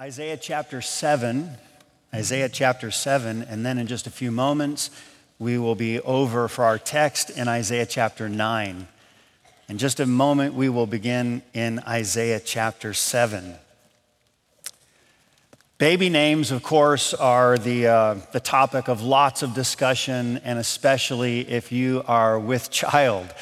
Isaiah chapter 7, Isaiah chapter 7, and then in just a few moments, we will be over for our text in Isaiah chapter 9. In just a moment, we will begin in Isaiah chapter 7. Baby names, of course, are the, uh, the topic of lots of discussion, and especially if you are with child.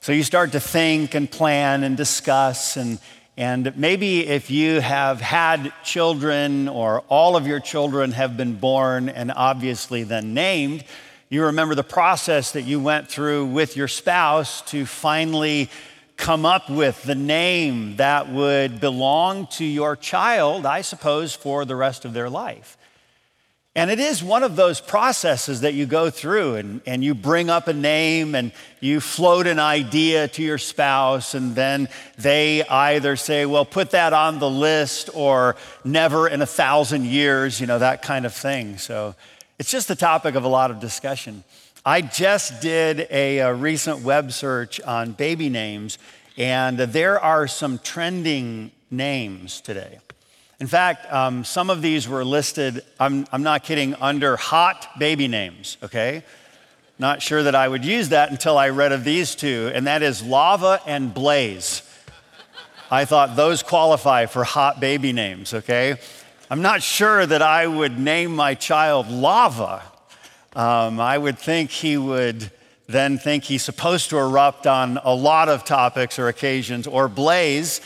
So you start to think and plan and discuss and and maybe if you have had children or all of your children have been born and obviously then named, you remember the process that you went through with your spouse to finally come up with the name that would belong to your child, I suppose, for the rest of their life. And it is one of those processes that you go through, and, and you bring up a name and you float an idea to your spouse, and then they either say, Well, put that on the list, or never in a thousand years, you know, that kind of thing. So it's just the topic of a lot of discussion. I just did a, a recent web search on baby names, and there are some trending names today. In fact, um, some of these were listed, I'm, I'm not kidding, under hot baby names, okay? Not sure that I would use that until I read of these two, and that is Lava and Blaze. I thought those qualify for hot baby names, okay? I'm not sure that I would name my child Lava. Um, I would think he would then think he's supposed to erupt on a lot of topics or occasions, or Blaze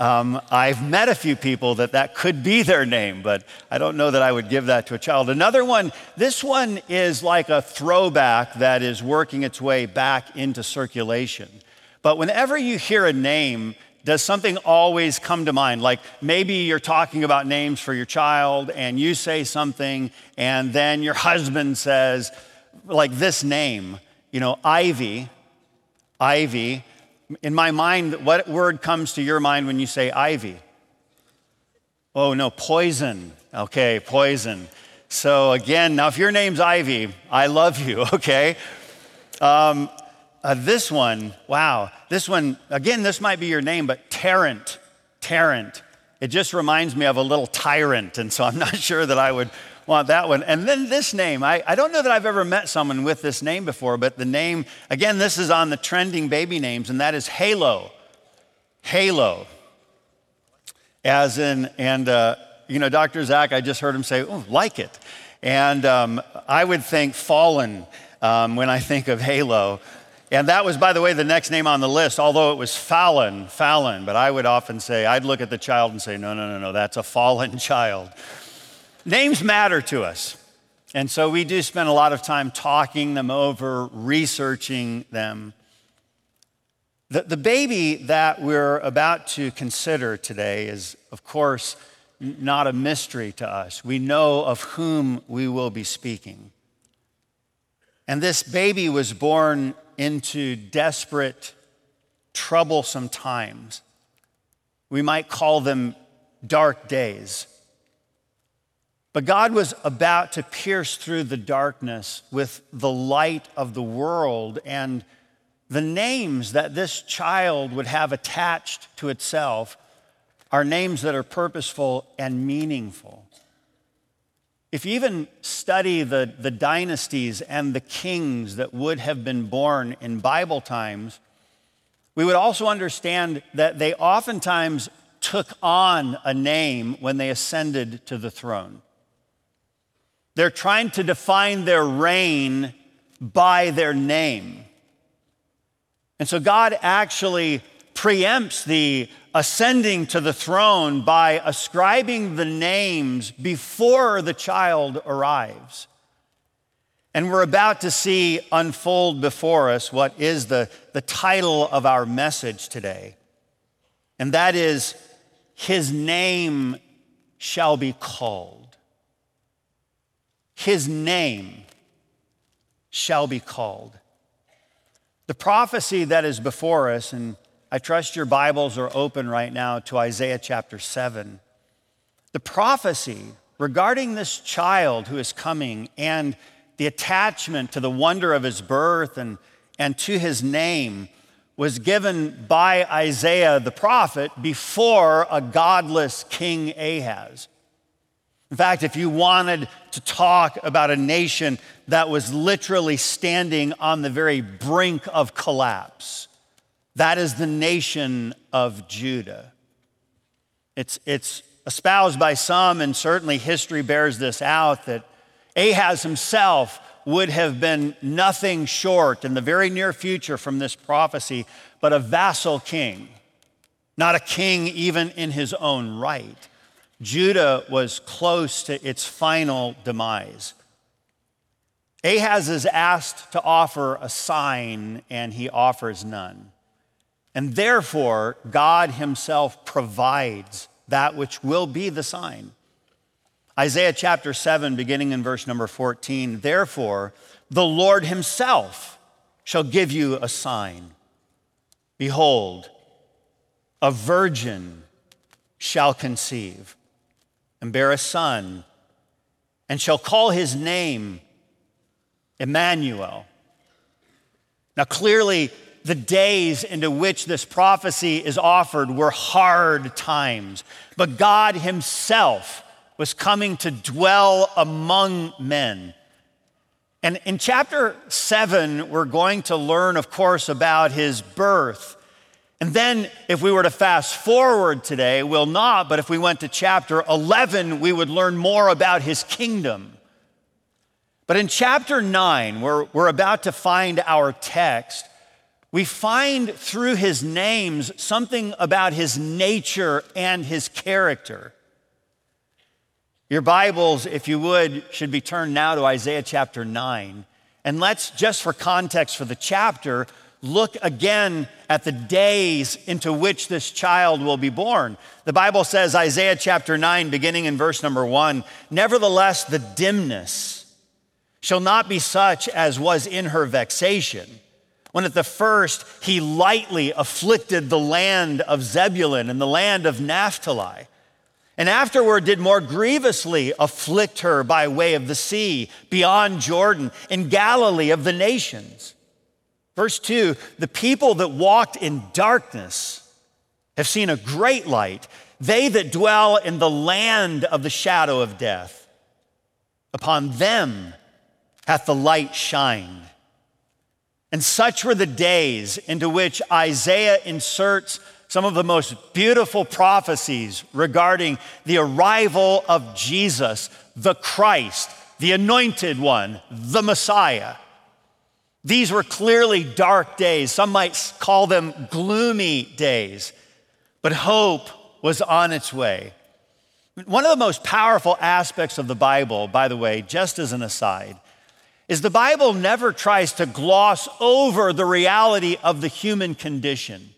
um, I've met a few people that that could be their name, but I don't know that I would give that to a child. Another one, this one is like a throwback that is working its way back into circulation. But whenever you hear a name, does something always come to mind? Like maybe you're talking about names for your child and you say something, and then your husband says, like this name, you know, Ivy, Ivy, in my mind, what word comes to your mind when you say ivy? Oh, no, poison. Okay, poison. So, again, now if your name's Ivy, I love you, okay? Um, uh, this one, wow, this one, again, this might be your name, but Tarrant, Tarrant. It just reminds me of a little tyrant, and so I'm not sure that I would want that one. And then this name. I, I don't know that I've ever met someone with this name before, but the name, again, this is on the trending baby names, and that is Halo. Halo. As in, and, uh, you know, Dr. Zach, I just heard him say, oh, like it. And um, I would think fallen um, when I think of Halo. And that was, by the way, the next name on the list, although it was Fallon, Fallon. But I would often say, I'd look at the child and say, no, no, no, no, that's a fallen child. Names matter to us. And so we do spend a lot of time talking them over, researching them. The, the baby that we're about to consider today is, of course, not a mystery to us. We know of whom we will be speaking. And this baby was born into desperate, troublesome times. We might call them dark days. But God was about to pierce through the darkness with the light of the world, and the names that this child would have attached to itself are names that are purposeful and meaningful. If you even study the, the dynasties and the kings that would have been born in Bible times, we would also understand that they oftentimes took on a name when they ascended to the throne. They're trying to define their reign by their name. And so God actually preempts the ascending to the throne by ascribing the names before the child arrives. And we're about to see unfold before us what is the, the title of our message today. And that is, His name shall be called his name shall be called. The prophecy that is before us, and I trust your Bibles are open right now to Isaiah chapter 7. The prophecy regarding this child who is coming and the attachment to the wonder of his birth and, and to his name was given by Isaiah the prophet before a godless King Ahaz. In fact, if you wanted to talk about a nation that was literally standing on the very brink of collapse, that is the nation of Judah. It's, it's espoused by some, and certainly history bears this out, that Ahaz himself would have been nothing short in the very near future from this prophecy, but a vassal king, not a king even in his own right. Judah was close to its final demise. Ahaz is asked to offer a sign, and he offers none. And therefore, God himself provides that which will be the sign. Isaiah chapter 7, beginning in verse number 14. Therefore, the Lord himself shall give you a sign. Behold, a virgin shall conceive and bear a son, and shall call his name Emmanuel. Now, clearly, the days into which this prophecy is offered were hard times, but God Himself was coming to dwell among men. And in chapter seven, we're going to learn, of course, about his birth. And then, if we were to fast forward today, we'll not, but if we went to chapter 11, we would learn more about his kingdom. But in chapter 9, where we're about to find our text, we find through his names something about his nature and his character. Your Bibles, if you would, should be turned now to Isaiah chapter 9. And let's, just for context for the chapter, look again at the days into which this child will be born. The Bible says, Isaiah chapter 9, beginning in verse number 1 Nevertheless, the dimness shall not be such as was in her vexation. When at the first he lightly afflicted the land of Zebulun and the land of Naphtali and afterward did more grievously afflict her by way of the sea, beyond Jordan, in Galilee of the nations. Verse 2 The people that walked in darkness have seen a great light. They that dwell in the land of the shadow of death, upon them hath the light shined. And such were the days into which Isaiah inserts some of the most beautiful prophecies regarding the arrival of Jesus, the Christ, the anointed one, the Messiah. These were clearly dark days. Some might call them gloomy days, but hope was on its way. One of the most powerful aspects of the Bible, by the way, just as an aside, is the Bible never tries to gloss over the reality of the human condition.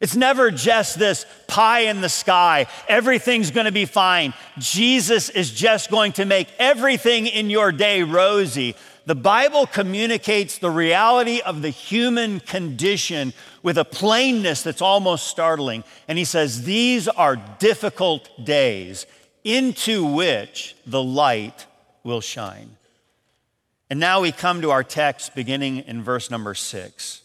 It's never just this pie in the sky. Everything's going to be fine. Jesus is just going to make everything in your day rosy. The Bible communicates the reality of the human condition with a plainness that's almost startling. And he says, These are difficult days into which the light will shine. And now we come to our text beginning in verse number six.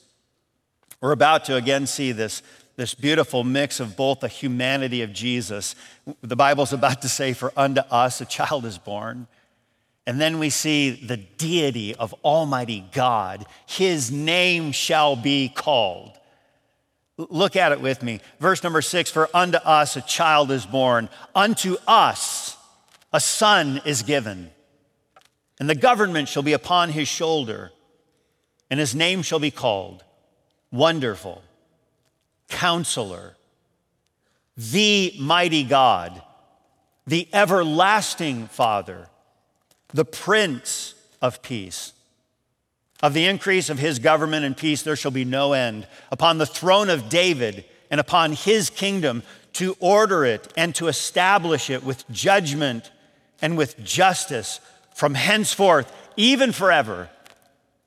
We're about to again see this this beautiful mix of both the humanity of Jesus. The Bible's about to say, For unto us a child is born. And then we see the deity of Almighty God. His name shall be called. Look at it with me. Verse number six For unto us a child is born, unto us a son is given, and the government shall be upon his shoulder, and his name shall be called Wonderful counselor, the mighty God, the everlasting Father, the Prince of Peace. Of the increase of his government and peace, there shall be no end upon the throne of David and upon his kingdom to order it and to establish it with judgment and with justice from henceforth, even forever.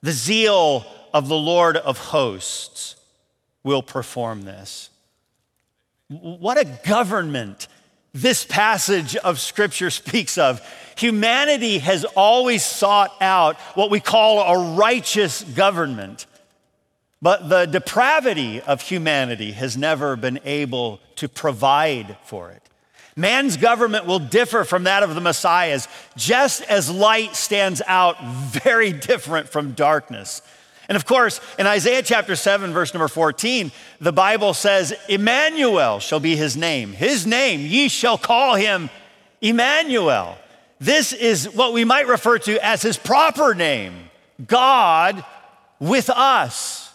The zeal of the Lord of hosts will perform this. What a government this passage of Scripture speaks of. Humanity has always sought out what we call a righteous government. but the depravity of humanity has never been able to provide for it. Man's government will differ from that of the Messiah's, just as light stands out very different from darkness. And of course, in Isaiah chapter 7, verse number 14, the Bible says, Emmanuel shall be his name. His name, ye shall call him Emmanuel. This is what we might refer to as his proper name God with us.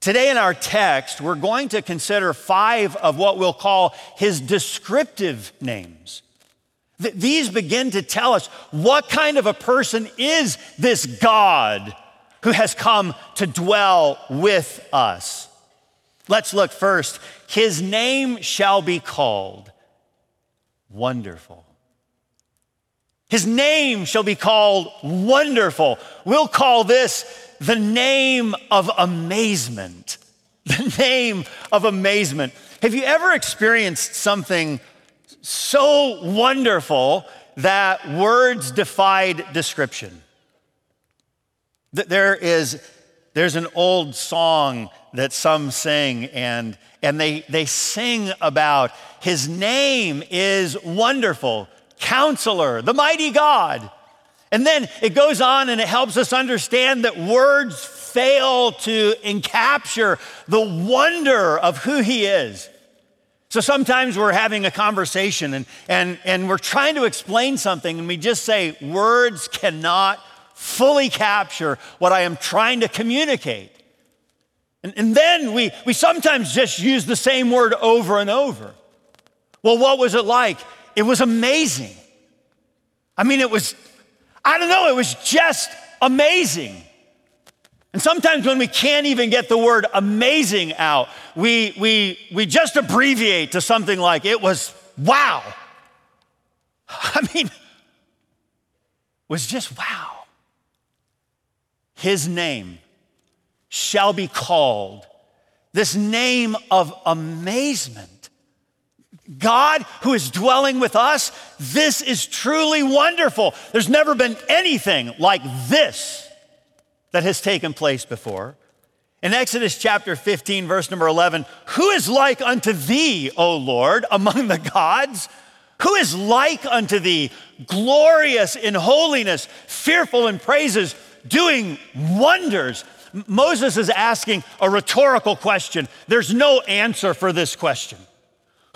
Today in our text, we're going to consider five of what we'll call his descriptive names. These begin to tell us what kind of a person is this God who has come to dwell with us. Let's look first. His name shall be called Wonderful. His name shall be called Wonderful. We'll call this the name of amazement. The name of amazement. Have you ever experienced something so wonderful that words defied description? There is there's an old song that some sing and and they they sing about his name is wonderful counselor the mighty god and then it goes on and it helps us understand that words fail to encapture the wonder of who he is. So sometimes we're having a conversation and, and, and we're trying to explain something, and we just say, words cannot fully capture what I am trying to communicate. And, and then we, we sometimes just use the same word over and over. Well, what was it like? It was amazing. I mean, it was I don't know, it was just amazing. And sometimes when we can't even get the word amazing out, we, we, we just abbreviate to something like, it was wow. I mean, it was just wow. His name shall be called this name of amazement. God who is dwelling with us, this is truly wonderful. There's never been anything like this that has taken place before. In Exodus chapter 15, verse number 11, who is like unto thee, O Lord, among the gods? Who is like unto thee, glorious in holiness, fearful in praises, doing wonders? Moses is asking a rhetorical question. There's no answer for this question.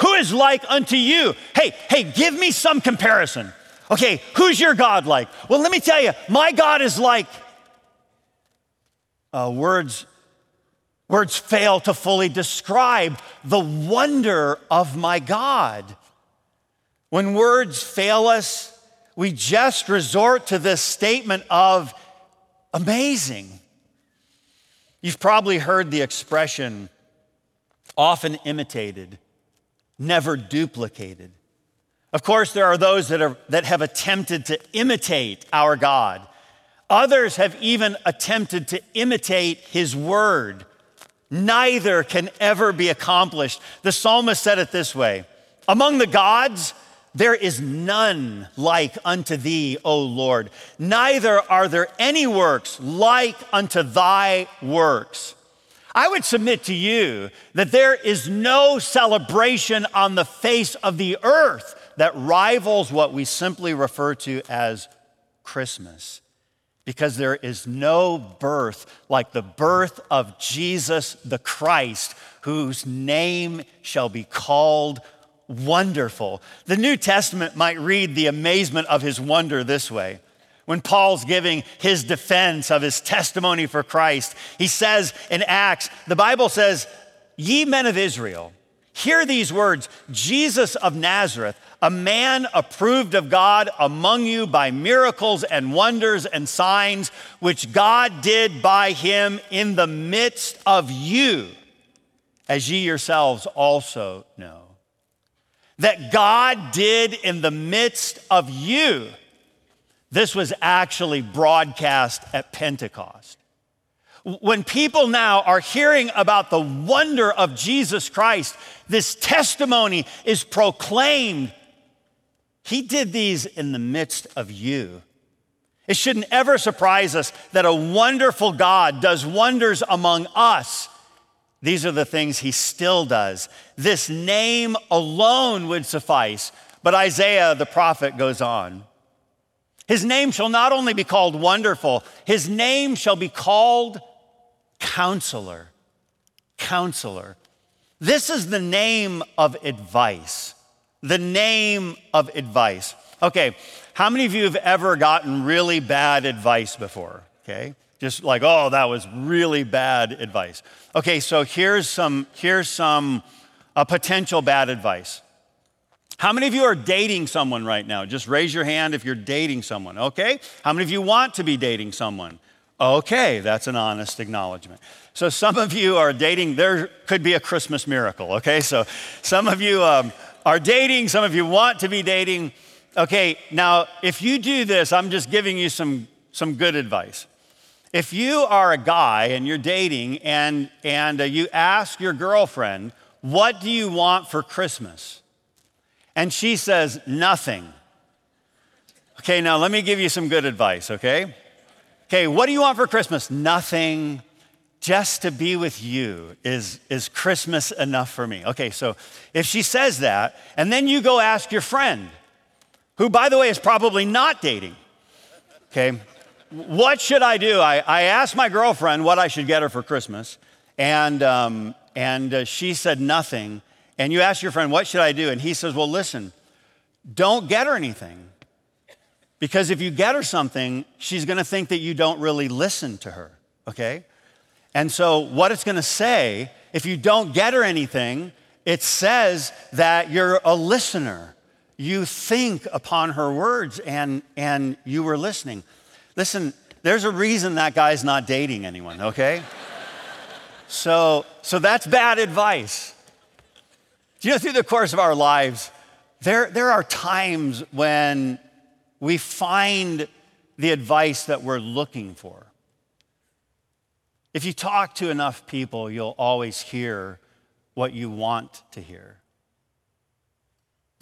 Who is like unto you? Hey, hey, give me some comparison. Okay, who's your God like? Well, let me tell you, my God is like uh, words. Words fail to fully describe the wonder of my God. When words fail us, we just resort to this statement of amazing. You've probably heard the expression often imitated never duplicated. Of course, there are those that, are, that have attempted to imitate our God. Others have even attempted to imitate his word. Neither can ever be accomplished. The psalmist said it this way Among the gods, there is none like unto thee, O Lord. Neither are there any works like unto thy works. I would submit to you that there is no celebration on the face of the earth that rivals what we simply refer to as Christmas. Because there is no birth like the birth of Jesus the Christ, whose name shall be called Wonderful. The New Testament might read the amazement of his wonder this way when Paul's giving his defense of his testimony for Christ. He says in Acts, the Bible says, Ye men of Israel, hear these words Jesus of Nazareth, a man approved of God among you by miracles and wonders and signs, which God did by him in the midst of you, as ye yourselves also know. That God did in the midst of you this was actually broadcast at Pentecost. When people now are hearing about the wonder of Jesus Christ, this testimony is proclaimed. He did these in the midst of you. It shouldn't ever surprise us that a wonderful God does wonders among us. These are the things he still does. This name alone would suffice. But Isaiah the prophet goes on. His name shall not only be called wonderful, his name shall be called counselor. Counselor. This is the name of advice. The name of advice. Okay, how many of you have ever gotten really bad advice before? Okay, just like, oh, that was really bad advice. Okay, so here's some, here's some uh, potential bad advice. How many of you are dating someone right now? Just raise your hand if you're dating someone, okay? How many of you want to be dating someone? Okay, that's an honest acknowledgement. So, some of you are dating, there could be a Christmas miracle, okay? So, some of you um, are dating, some of you want to be dating. Okay, now, if you do this, I'm just giving you some, some good advice. If you are a guy and you're dating and, and uh, you ask your girlfriend, What do you want for Christmas? And she says, Nothing. Okay, now let me give you some good advice, okay? Okay, what do you want for Christmas? Nothing. Just to be with you is, is Christmas enough for me. Okay, so if she says that, and then you go ask your friend, who, by the way, is probably not dating, okay, what should I do? I, I asked my girlfriend what I should get her for Christmas, and, um, and uh, she said nothing. And you ask your friend, what should I do? And he says, well, listen, don't get her anything. Because if you get her something, she's going to think that you don't really listen to her, okay? And so, what it's going to say, if you don't get her anything, it says that you're a listener. You think upon her words and, and you were listening. Listen, there's a reason that guy's not dating anyone, okay? so, so that's bad advice. You know, through the course of our lives, there, there are times when we find the advice that we're looking for. If you talk to enough people, you'll always hear what you want to hear.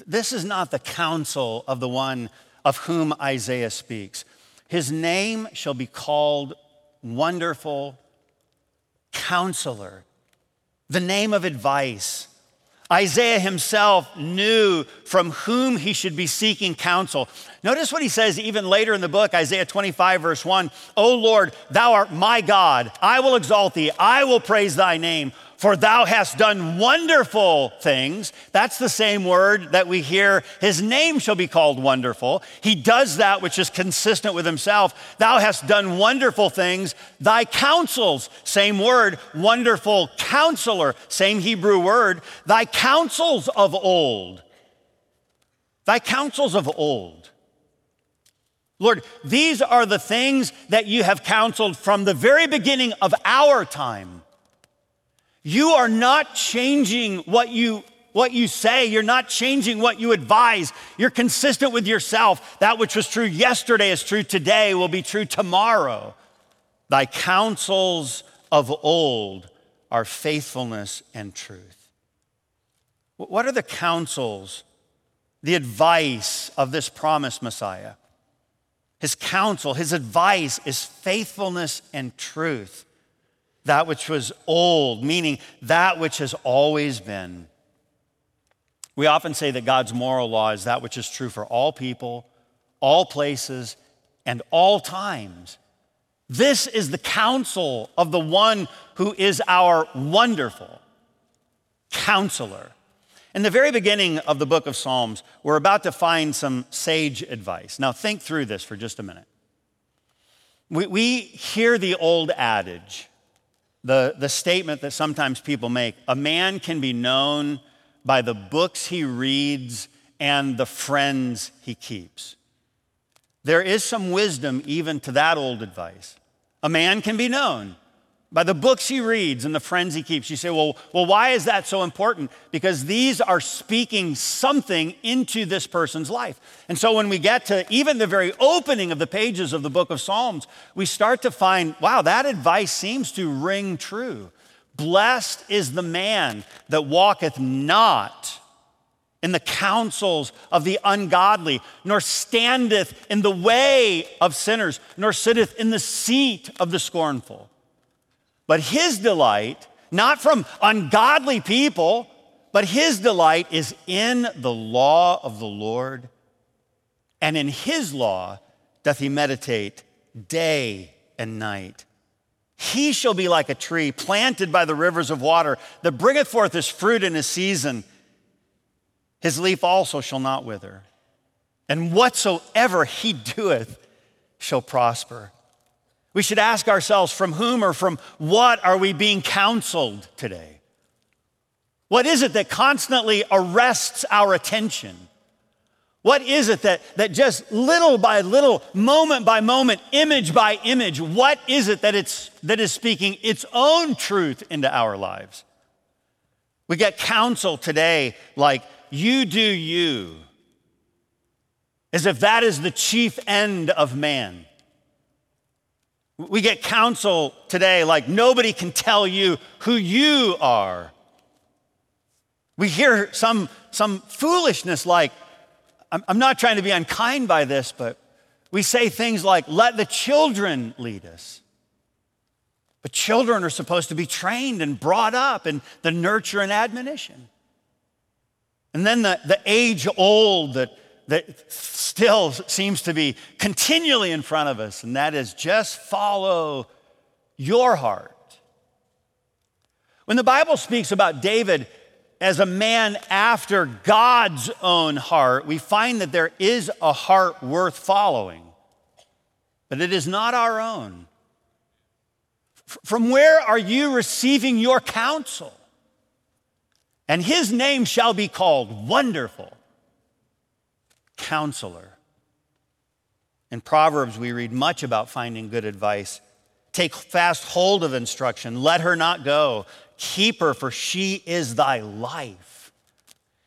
This is not the counsel of the one of whom Isaiah speaks. His name shall be called Wonderful Counselor, the name of advice Isaiah himself knew from whom he should be seeking counsel. Notice what he says even later in the book, Isaiah 25, verse 1 O Lord, thou art my God. I will exalt thee. I will praise thy name for thou hast done wonderful things. That's the same word that we hear. His name shall be called wonderful. He does that which is consistent with himself. Thou hast done wonderful things. Thy counsels, same word, wonderful counselor, same Hebrew word. Thy counsels of old. Thy counsels of old. Lord, these are the things that you have counseled from the very beginning of our time. You are not changing what you what you say. You're not changing what you advise. You're consistent with yourself. That which was true yesterday is true today, will be true tomorrow. Thy counsels of old are faithfulness and truth. What are the counsels, the advice of this promised Messiah? His counsel, his advice is faithfulness and truth that which was old, meaning that which has always been. We often say that God's moral law is that which is true for all people, all places, and all times. This is the counsel of the one who is our wonderful counselor. In the very beginning of the book of Psalms, we're about to find some sage advice. Now, think through this for just a minute. We, we hear the old adage the, the statement that sometimes people make a man can be known by the books he reads and the friends he keeps. There is some wisdom even to that old advice. A man can be known by the books he reads and the friends he keeps. You say, well, well, why is that so important? Because these are speaking something into this person's life. And so when we get to even the very opening of the pages of the book of Psalms, we start to find, wow, that advice seems to ring true. Blessed is the man that walketh not in the counsels of the ungodly, nor standeth in the way of sinners, nor sitteth in the seat of the scornful. But his delight, not from ungodly people, but his delight is in the law of the Lord, and in his law doth he meditate day and night. He shall be like a tree planted by the rivers of water that bringeth forth his fruit in his season. His leaf also shall not wither, and whatsoever he doeth shall prosper. We should ask ourselves from whom or from what are we being counseled today? What is it that constantly arrests our attention? What is it that, that just little by little, moment by moment, image by image, what is it that, it's, that is speaking its own truth into our lives? We get counsel today like, you do you, as if that is the chief end of man. We get counsel today like, nobody can tell you who you are. We hear some, some foolishness like, I'm, I'm not trying to be unkind by this, but we say things like, let the children lead us. But children are supposed to be trained and brought up in the nurture and admonition. And then the, the age old that, that still seems to be continually in front of us, and that is just follow your heart. When the Bible speaks about David as a man after God's own heart, we find that there is a heart worth following, but it is not our own. From where are you receiving your counsel? And his name shall be called Wonderful Counselor. In Proverbs, we read much about finding good advice. Take fast hold of instruction, let her not go. Keep her, for she is thy life.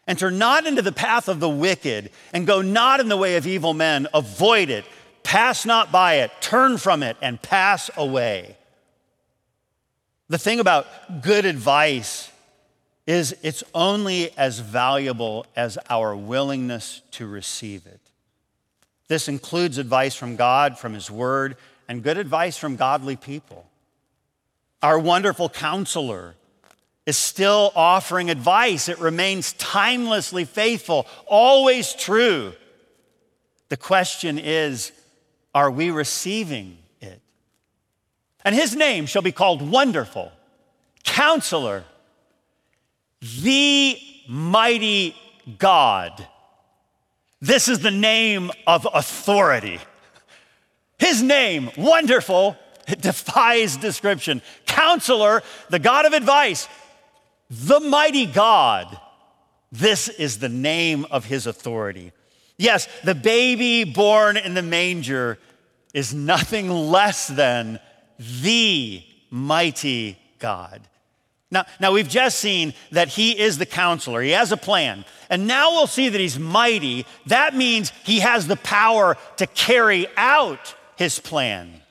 Enter not into the path of the wicked, and go not in the way of evil men. Avoid it. Pass not by it. Turn from it and pass away. The thing about good advice is it's only as valuable as our willingness to receive it. This includes advice from God, from His Word, and good advice from godly people. Our wonderful counselor is still offering advice. It remains timelessly faithful, always true. The question is are we receiving it? And his name shall be called Wonderful, Counselor, the Mighty God. This is the name of authority. His name, Wonderful, it defies description. Counselor, the God of advice, the mighty God. This is the name of his authority. Yes, the baby born in the manger is nothing less than the mighty God. Now, now, we've just seen that he is the counselor. He has a plan. And now we'll see that he's mighty. That means he has the power to carry out his plan.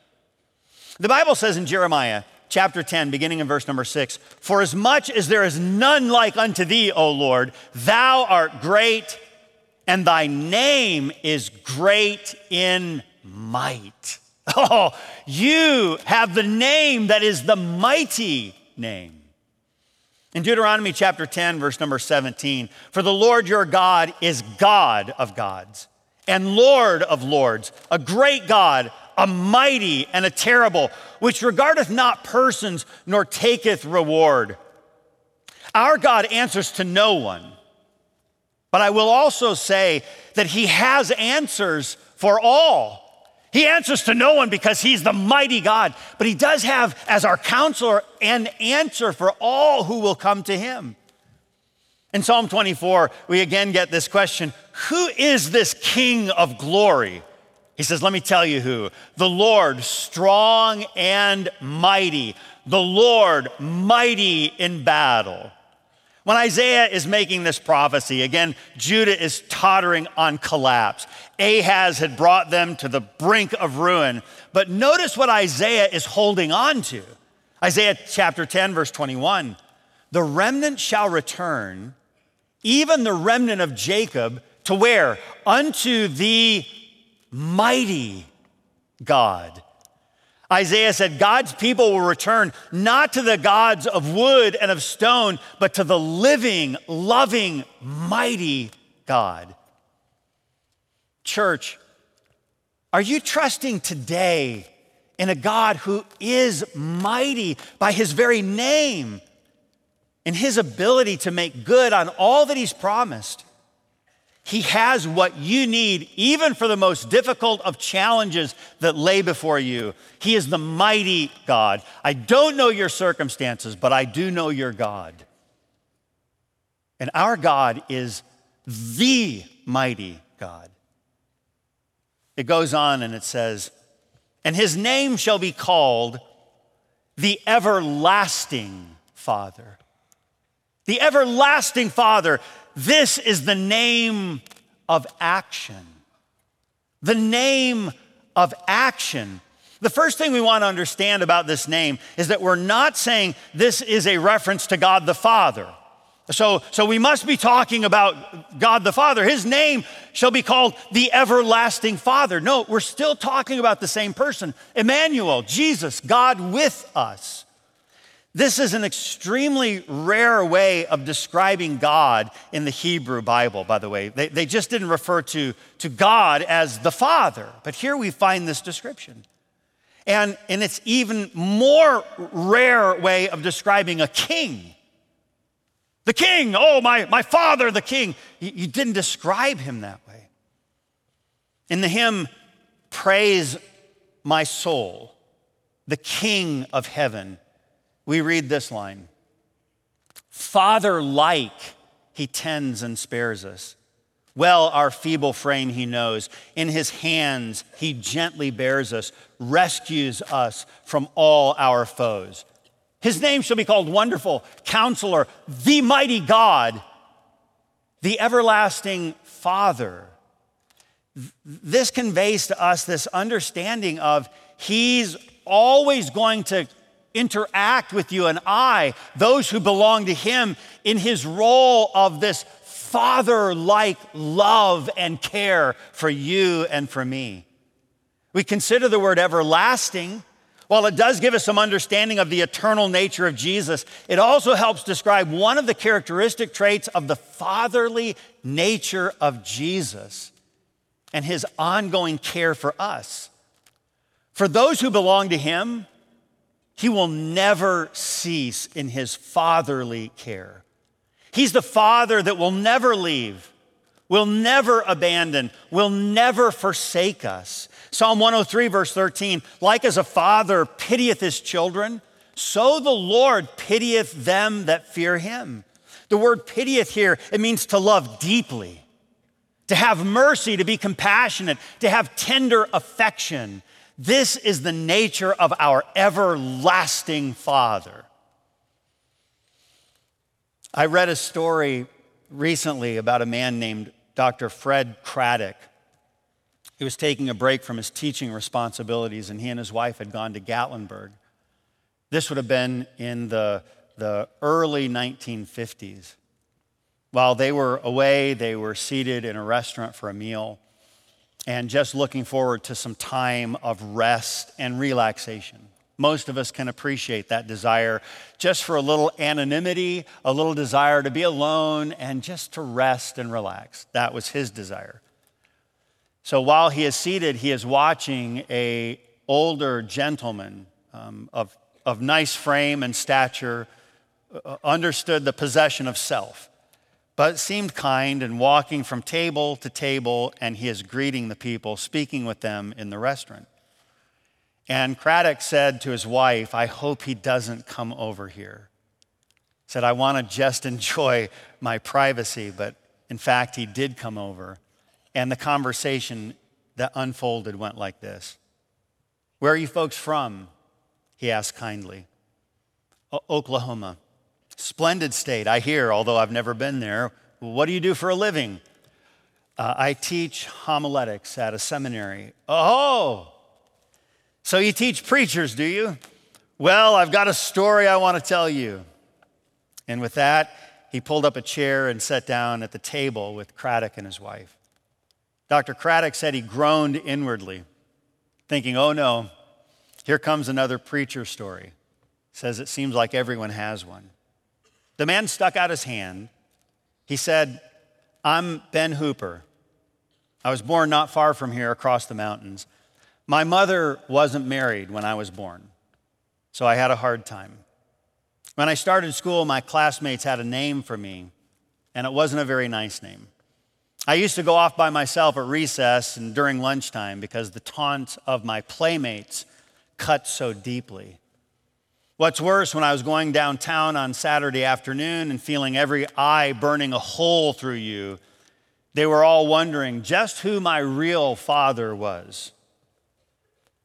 The Bible says in Jeremiah chapter 10, beginning in verse number 6 For as much as there is none like unto thee, O Lord, thou art great, and thy name is great in might. Oh, you have the name that is the mighty name. In Deuteronomy chapter 10, verse number 17, for the Lord your God is God of gods and Lord of lords, a great God, a mighty and a terrible, which regardeth not persons nor taketh reward. Our God answers to no one. But I will also say that he has answers for all. He answers to no one because he's the mighty God, but he does have as our counselor an answer for all who will come to him. In Psalm 24, we again get this question Who is this King of glory? He says, Let me tell you who. The Lord, strong and mighty. The Lord, mighty in battle. When Isaiah is making this prophecy, again, Judah is tottering on collapse. Ahaz had brought them to the brink of ruin. But notice what Isaiah is holding on to. Isaiah chapter 10, verse 21 The remnant shall return even the remnant of Jacob, to where? Unto the mighty God. Isaiah said, God's people will return not to the gods of wood and of stone, but to the living, loving, mighty God. Church, are you trusting today in a God who is mighty by his very name and his ability to make good on all that he's promised? He has what you need, even for the most difficult of challenges that lay before you. He is the mighty God. I don't know your circumstances, but I do know your God. And our God is the mighty God. It goes on and it says, And his name shall be called the everlasting Father. The everlasting Father. This is the name of action. The name of action. The first thing we want to understand about this name is that we're not saying this is a reference to God the Father. So, so we must be talking about God the Father. His name shall be called the everlasting Father. No, we're still talking about the same person Emmanuel, Jesus, God with us. This is an extremely rare way of describing God in the Hebrew Bible, by the way. They, they just didn't refer to, to God as the Father, but here we find this description. And, and it's even more rare way of describing a king. The king, oh, my, my father, the king. You, you didn't describe him that way. In the hymn, Praise My Soul, the King of Heaven we read this line Father like, he tends and spares us. Well, our feeble frame he knows. In his hands he gently bears us, rescues us from all our foes. His name shall be called Wonderful, Counselor, the Mighty God, the Everlasting Father. This conveys to us this understanding of He's always going to interact with you and I, those who belong to Him, in His role of this father like love and care for you and for me. We consider the word everlasting. While it does give us some understanding of the eternal nature of Jesus, it also helps describe one of the characteristic traits of the fatherly nature of Jesus and his ongoing care for us. For those who belong to him, he will never cease in his fatherly care. He's the father that will never leave, will never abandon, will never forsake us. Psalm 103, verse 13 like as a father pitieth his children, so the Lord pitieth them that fear him. The word pitieth here, it means to love deeply, to have mercy, to be compassionate, to have tender affection. This is the nature of our everlasting Father. I read a story recently about a man named Dr. Fred Craddock. He was taking a break from his teaching responsibilities, and he and his wife had gone to Gatlinburg. This would have been in the, the early 1950s. While they were away, they were seated in a restaurant for a meal and just looking forward to some time of rest and relaxation. Most of us can appreciate that desire just for a little anonymity, a little desire to be alone and just to rest and relax. That was his desire. So while he is seated, he is watching a older gentleman um, of, of nice frame and stature, uh, understood the possession of self but seemed kind and walking from table to table, and he is greeting the people, speaking with them in the restaurant. And Craddock said to his wife, I hope he doesn't come over here. He said, I want to just enjoy my privacy, but in fact, he did come over. And the conversation that unfolded went like this Where are you folks from? He asked kindly. Oklahoma. Splendid state, I hear, although I've never been there. What do you do for a living? Uh, I teach homiletics at a seminary. Oh, so you teach preachers, do you? Well, I've got a story I want to tell you. And with that, he pulled up a chair and sat down at the table with Craddock and his wife. Dr. Craddock said he groaned inwardly, thinking, oh no, here comes another preacher story. Says it seems like everyone has one. The man stuck out his hand. He said, I'm Ben Hooper. I was born not far from here across the mountains. My mother wasn't married when I was born, so I had a hard time. When I started school, my classmates had a name for me, and it wasn't a very nice name. I used to go off by myself at recess and during lunchtime because the taunts of my playmates cut so deeply. What's worse, when I was going downtown on Saturday afternoon and feeling every eye burning a hole through you, they were all wondering just who my real father was.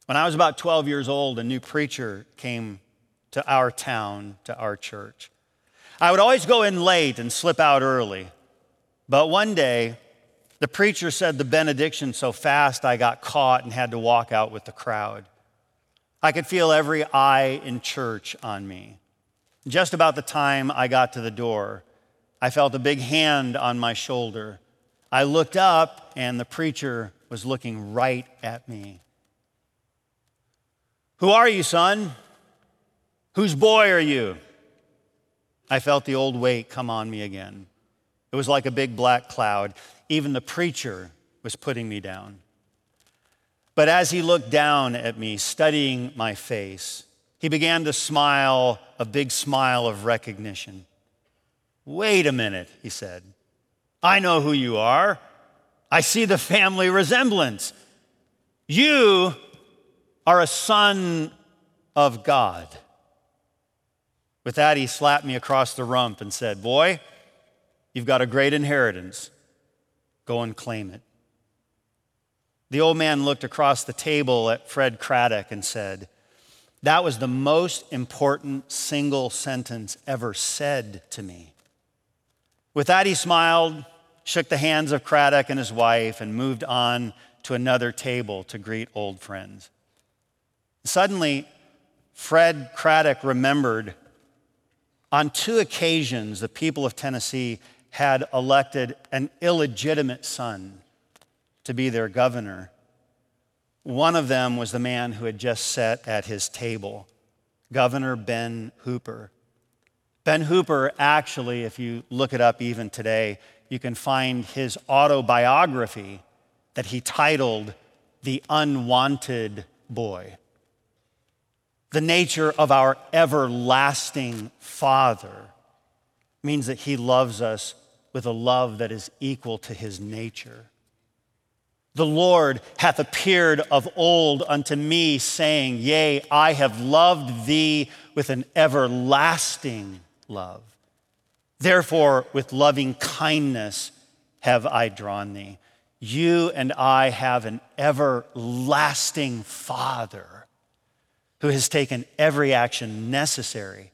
When I was about 12 years old, a new preacher came to our town, to our church. I would always go in late and slip out early. But one day, the preacher said the benediction so fast I got caught and had to walk out with the crowd. I could feel every eye in church on me. Just about the time I got to the door, I felt a big hand on my shoulder I looked up, and the preacher was looking right at me. Who are you, son? Whose boy are you? I felt the old weight come on me again. It was like a big black cloud. Even the preacher was putting me down. But as he looked down at me, studying my face, he began to smile a big smile of recognition. Wait a minute, he said. I know who you are. I see the family resemblance. You are a son of God. With that, he slapped me across the rump and said, Boy, you've got a great inheritance. Go and claim it. The old man looked across the table at Fred Craddock and said, That was the most important single sentence ever said to me. With that, he smiled shook the hands of Craddock and his wife, and moved on to another table to greet old friends. Suddenly, Fred Craddock remembered on two occasions the people of Tennessee had elected an illegitimate son to be their governor. One of them was the man who had just sat at his table, Governor Ben Hooper. Ben Hooper, actually, if you look it up even today, you can find his autobiography that he titled The Unwanted Boy. The nature of our everlasting Father means that he loves us with a love that is equal to his nature. The Lord hath appeared of old unto me, saying, Yea, I have loved thee with an everlasting love. Therefore, with loving kindness have I drawn thee. You and I have an everlasting Father who has taken every action necessary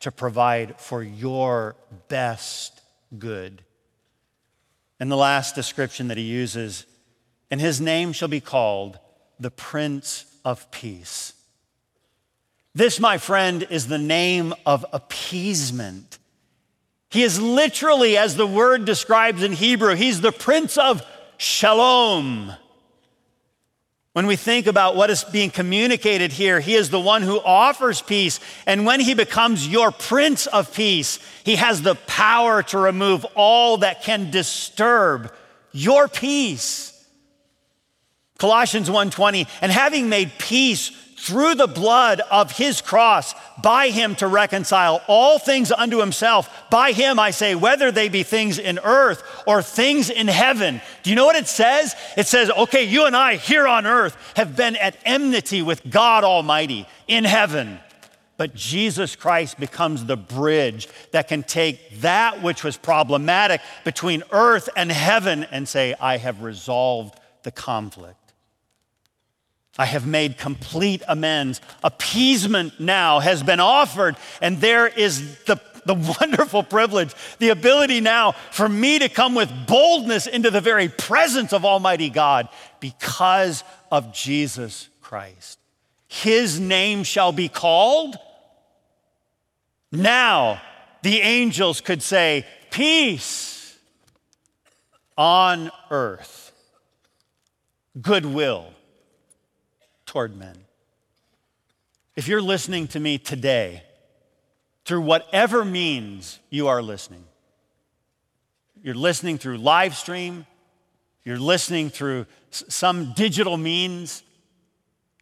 to provide for your best good. And the last description that he uses, and his name shall be called the Prince of Peace. This, my friend, is the name of appeasement. He is literally, as the word describes in Hebrew, he's the Prince of Shalom. When we think about what is being communicated here, he is the one who offers peace. And when he becomes your Prince of Peace, he has the power to remove all that can disturb your peace. Colossians 1:20 and having made peace through the blood of his cross, by him to reconcile all things unto himself. By him, I say, whether they be things in earth or things in heaven. Do you know what it says? It says, okay, you and I here on earth have been at enmity with God Almighty in heaven. But Jesus Christ becomes the bridge that can take that which was problematic between earth and heaven and say, I have resolved the conflict. I have made complete amends. Appeasement now has been offered, and there is the, the wonderful privilege, the ability now for me to come with boldness into the very presence of Almighty God because of Jesus Christ. His name shall be called now the angels could say, Peace on earth, goodwill toward men. If you're listening to me today, through whatever means you are listening, you're listening through live stream, you're listening through some digital means,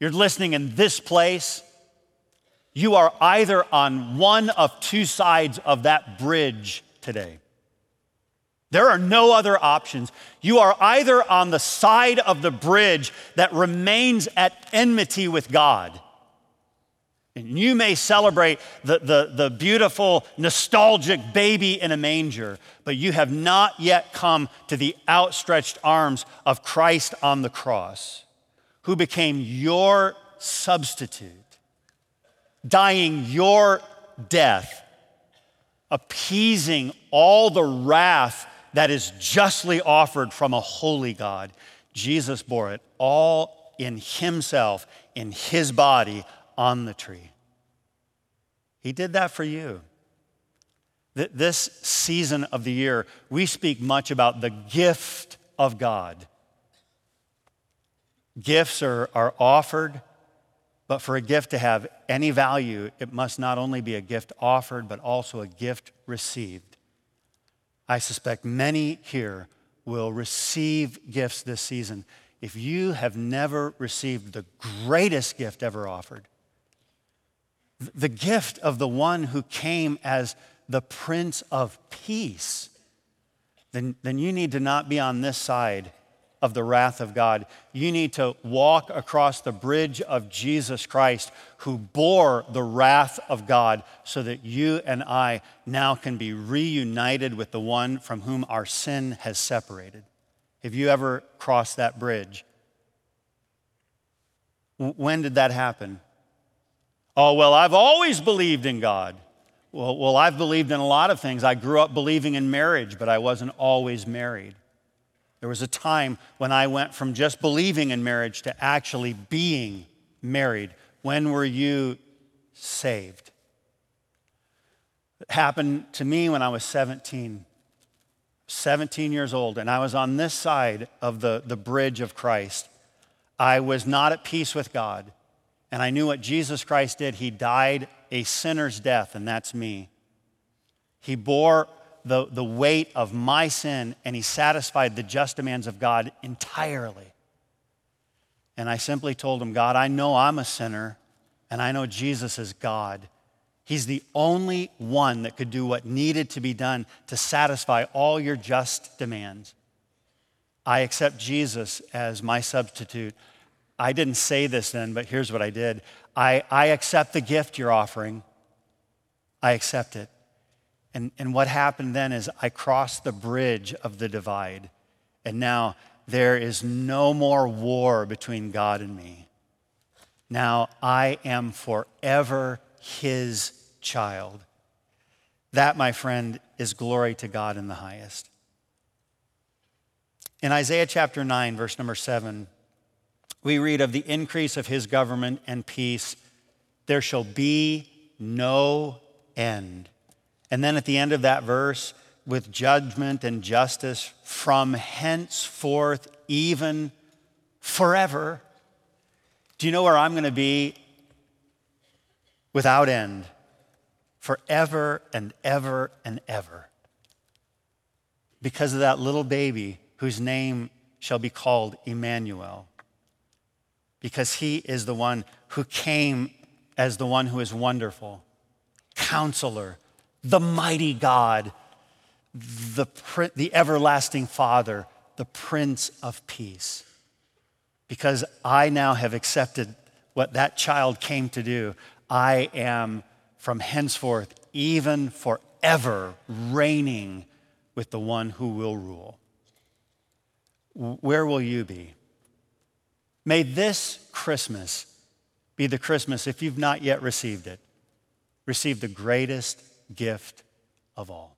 you're listening in this place, you are either on one of two sides of that bridge today. There are no other options. You are either on the side of the bridge that remains at enmity with God. And you may celebrate the, the, the beautiful, nostalgic baby in a manger, but you have not yet come to the outstretched arms of Christ on the cross, who became your substitute dying your death, appeasing all the wrath that is justly offered from a holy God. Jesus bore it all in Himself, in His body on the tree. He did that for you. This season of the year, we speak much about the gift of God. Gifts are, are offered but for a gift to have any value, it must not only be a gift offered, but also a gift received. I suspect many here will receive gifts this season. If you have never received the greatest gift ever offered, the gift of the one who came as the Prince of Peace, then, then you need to not be on this side of the wrath of God. You need to walk across the bridge of Jesus Christ, who bore the wrath of God, so that you and I now can be reunited with the one from whom our sin has separated. Have you ever crossed that bridge? When did that happen? Oh, well, I've always believed in God. Well, well, I've believed in a lot of things. I grew up believing in marriage, but I wasn't always married. There was a time when I went from just believing in marriage to actually being married. When were you saved? It happened to me when I was 17. 17 years old, and I was on this side of the, the bridge of Christ. I was not at peace with God, and I knew what Jesus Christ did. He died a sinner's death, and that's me. He bore the, the weight of my sin and he satisfied the just demands of God entirely. And I simply told him, God, I know I'm a sinner and I know Jesus is God. He's the only one that could do what needed to be done to satisfy all your just demands. I accept Jesus as my substitute. I didn't say this then, but here's what I did I, I accept the gift you're offering, I accept it. And, and what happened then is I crossed the bridge of the divide. And now there is no more war between God and me. Now I am forever his child. That, my friend, is glory to God in the highest. In Isaiah chapter 9, verse number 7, we read of the increase of his government and peace. There shall be no end. And then at the end of that verse, with judgment and justice from henceforth, even forever. Do you know where I'm going to be without end? Forever and ever and ever. Because of that little baby whose name shall be called Emmanuel. Because he is the one who came as the one who is wonderful, counselor the mighty God, the, the everlasting Father, the Prince of Peace. Because I now have accepted what that child came to do, I am from henceforth, even forever, reigning with the one who will rule. Where will you be? May this Christmas be the Christmas, if you've not yet received it, receive the greatest gift of all.